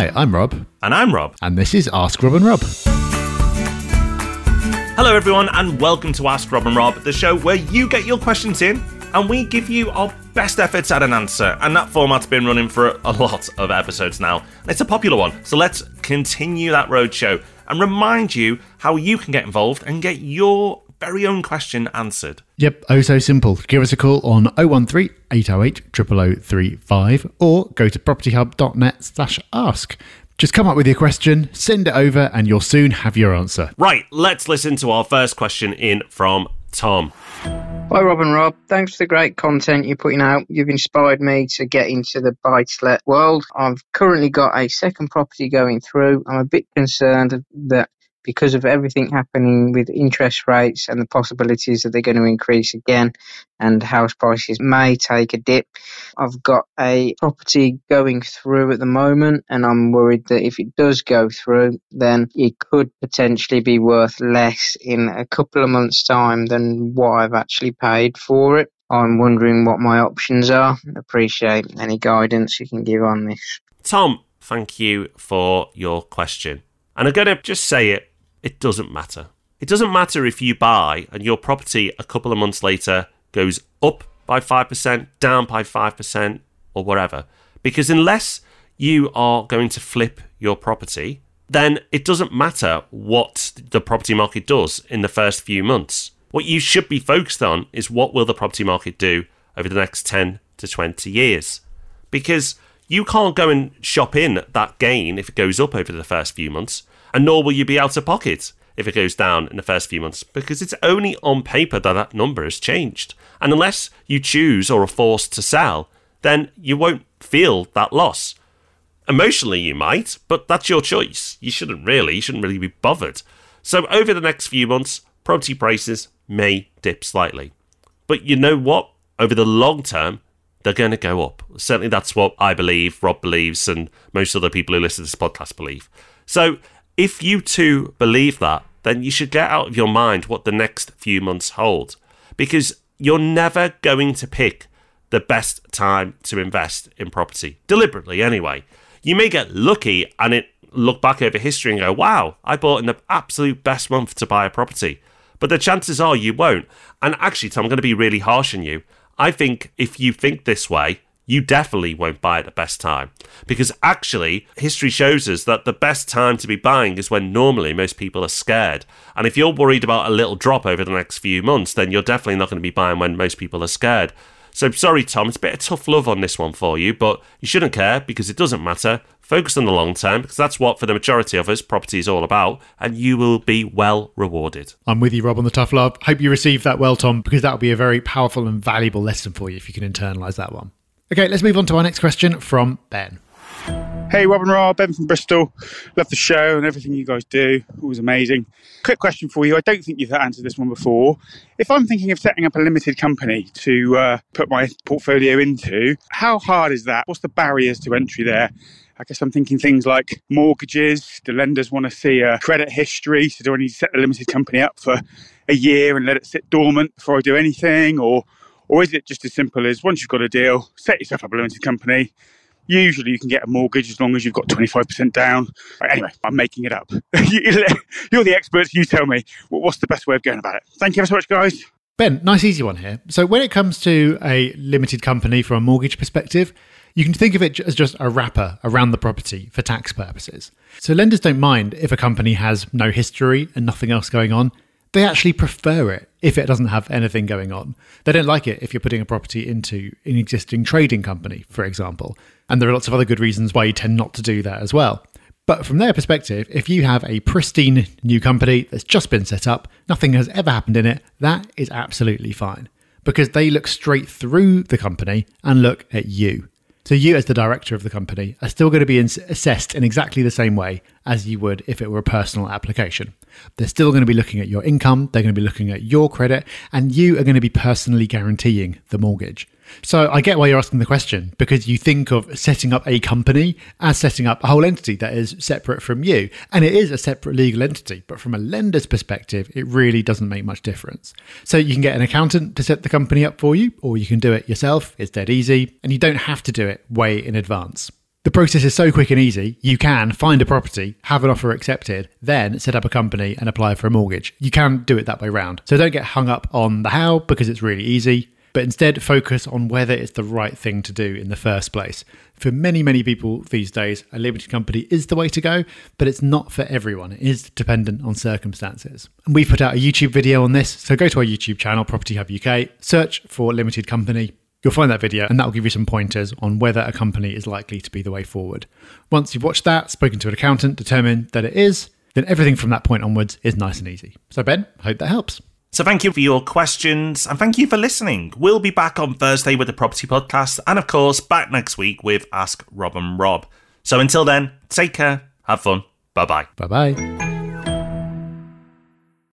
Hi, I'm Rob. And I'm Rob. And this is Ask Rob and Rob. Hello, everyone, and welcome to Ask Rob and Rob, the show where you get your questions in and we give you our best efforts at an answer. And that format's been running for a lot of episodes now. It's a popular one, so let's continue that roadshow and remind you how you can get involved and get your very own question answered. Yep, oh so simple. Give us a call on 013 808 0035 or go to propertyhub.net slash ask. Just come up with your question, send it over, and you'll soon have your answer. Right, let's listen to our first question in from Tom. Hi, Rob and Rob. Thanks for the great content you're putting out. You've inspired me to get into the buy to let world. I've currently got a second property going through. I'm a bit concerned that because of everything happening with interest rates and the possibilities that they're going to increase again and house prices may take a dip. I've got a property going through at the moment and I'm worried that if it does go through, then it could potentially be worth less in a couple of months' time than what I've actually paid for it. I'm wondering what my options are. Appreciate any guidance you can give on this. Tom, thank you for your question. And I'm going to just say it it doesn't matter. It doesn't matter if you buy and your property a couple of months later goes up by 5%, down by 5%, or whatever. Because unless you are going to flip your property, then it doesn't matter what the property market does in the first few months. What you should be focused on is what will the property market do over the next 10 to 20 years. Because you can't go and shop in that gain if it goes up over the first few months and nor will you be out of pocket if it goes down in the first few months because it's only on paper that that number has changed. And unless you choose or are forced to sell, then you won't feel that loss. Emotionally, you might, but that's your choice. You shouldn't really, you shouldn't really be bothered. So, over the next few months, property prices may dip slightly. But you know what? Over the long term, they're going to go up. Certainly, that's what I believe, Rob believes, and most other people who listen to this podcast believe. So, if you too believe that, then you should get out of your mind what the next few months hold because you're never going to pick the best time to invest in property, deliberately anyway. You may get lucky and it look back over history and go, wow, I bought in the absolute best month to buy a property. But the chances are you won't. And actually, Tom, I'm going to be really harsh on you. I think if you think this way, you definitely won't buy at the best time. Because actually, history shows us that the best time to be buying is when normally most people are scared. And if you're worried about a little drop over the next few months, then you're definitely not going to be buying when most people are scared. So sorry, Tom, it's a bit of tough love on this one for you, but you shouldn't care because it doesn't matter. Focus on the long term because that's what, for the majority of us, property is all about, and you will be well rewarded. I'm with you, Rob, on the tough love. Hope you received that well, Tom, because that'll be a very powerful and valuable lesson for you if you can internalize that one. Okay, let's move on to our next question from Ben. Hey, Rob and Ben from Bristol. Love the show and everything you guys do. Always amazing. Quick question for you. I don't think you've answered this one before. If I'm thinking of setting up a limited company to uh, put my portfolio into, how hard is that? What's the barriers to entry there? I guess I'm thinking things like mortgages. Do lenders want to see a credit history? So do I need to set the limited company up for a year and let it sit dormant before I do anything? Or or is it just as simple as once you've got a deal, set yourself up a limited company? Usually you can get a mortgage as long as you've got 25% down. Anyway, I'm making it up. You're the experts. You tell me what's the best way of going about it. Thank you ever so much, guys. Ben, nice easy one here. So when it comes to a limited company from a mortgage perspective, you can think of it as just a wrapper around the property for tax purposes. So lenders don't mind if a company has no history and nothing else going on. They actually prefer it if it doesn't have anything going on. They don't like it if you're putting a property into an existing trading company, for example. And there are lots of other good reasons why you tend not to do that as well. But from their perspective, if you have a pristine new company that's just been set up, nothing has ever happened in it, that is absolutely fine. Because they look straight through the company and look at you. So you, as the director of the company, are still going to be assessed in exactly the same way as you would if it were a personal application. They're still going to be looking at your income, they're going to be looking at your credit, and you are going to be personally guaranteeing the mortgage. So I get why you're asking the question because you think of setting up a company as setting up a whole entity that is separate from you. And it is a separate legal entity, but from a lender's perspective, it really doesn't make much difference. So you can get an accountant to set the company up for you, or you can do it yourself. It's dead easy, and you don't have to do it way in advance. The process is so quick and easy. You can find a property, have an offer accepted, then set up a company and apply for a mortgage. You can do it that way round. So don't get hung up on the how because it's really easy, but instead focus on whether it's the right thing to do in the first place. For many, many people these days, a limited company is the way to go, but it's not for everyone. It is dependent on circumstances. And we've put out a YouTube video on this, so go to our YouTube channel, Property Hub UK, search for limited company, You'll find that video and that will give you some pointers on whether a company is likely to be the way forward. Once you've watched that, spoken to an accountant, determined that it is, then everything from that point onwards is nice and easy. So, Ben, hope that helps. So, thank you for your questions and thank you for listening. We'll be back on Thursday with the Property Podcast and, of course, back next week with Ask Rob and Rob. So, until then, take care, have fun, bye bye. Bye bye.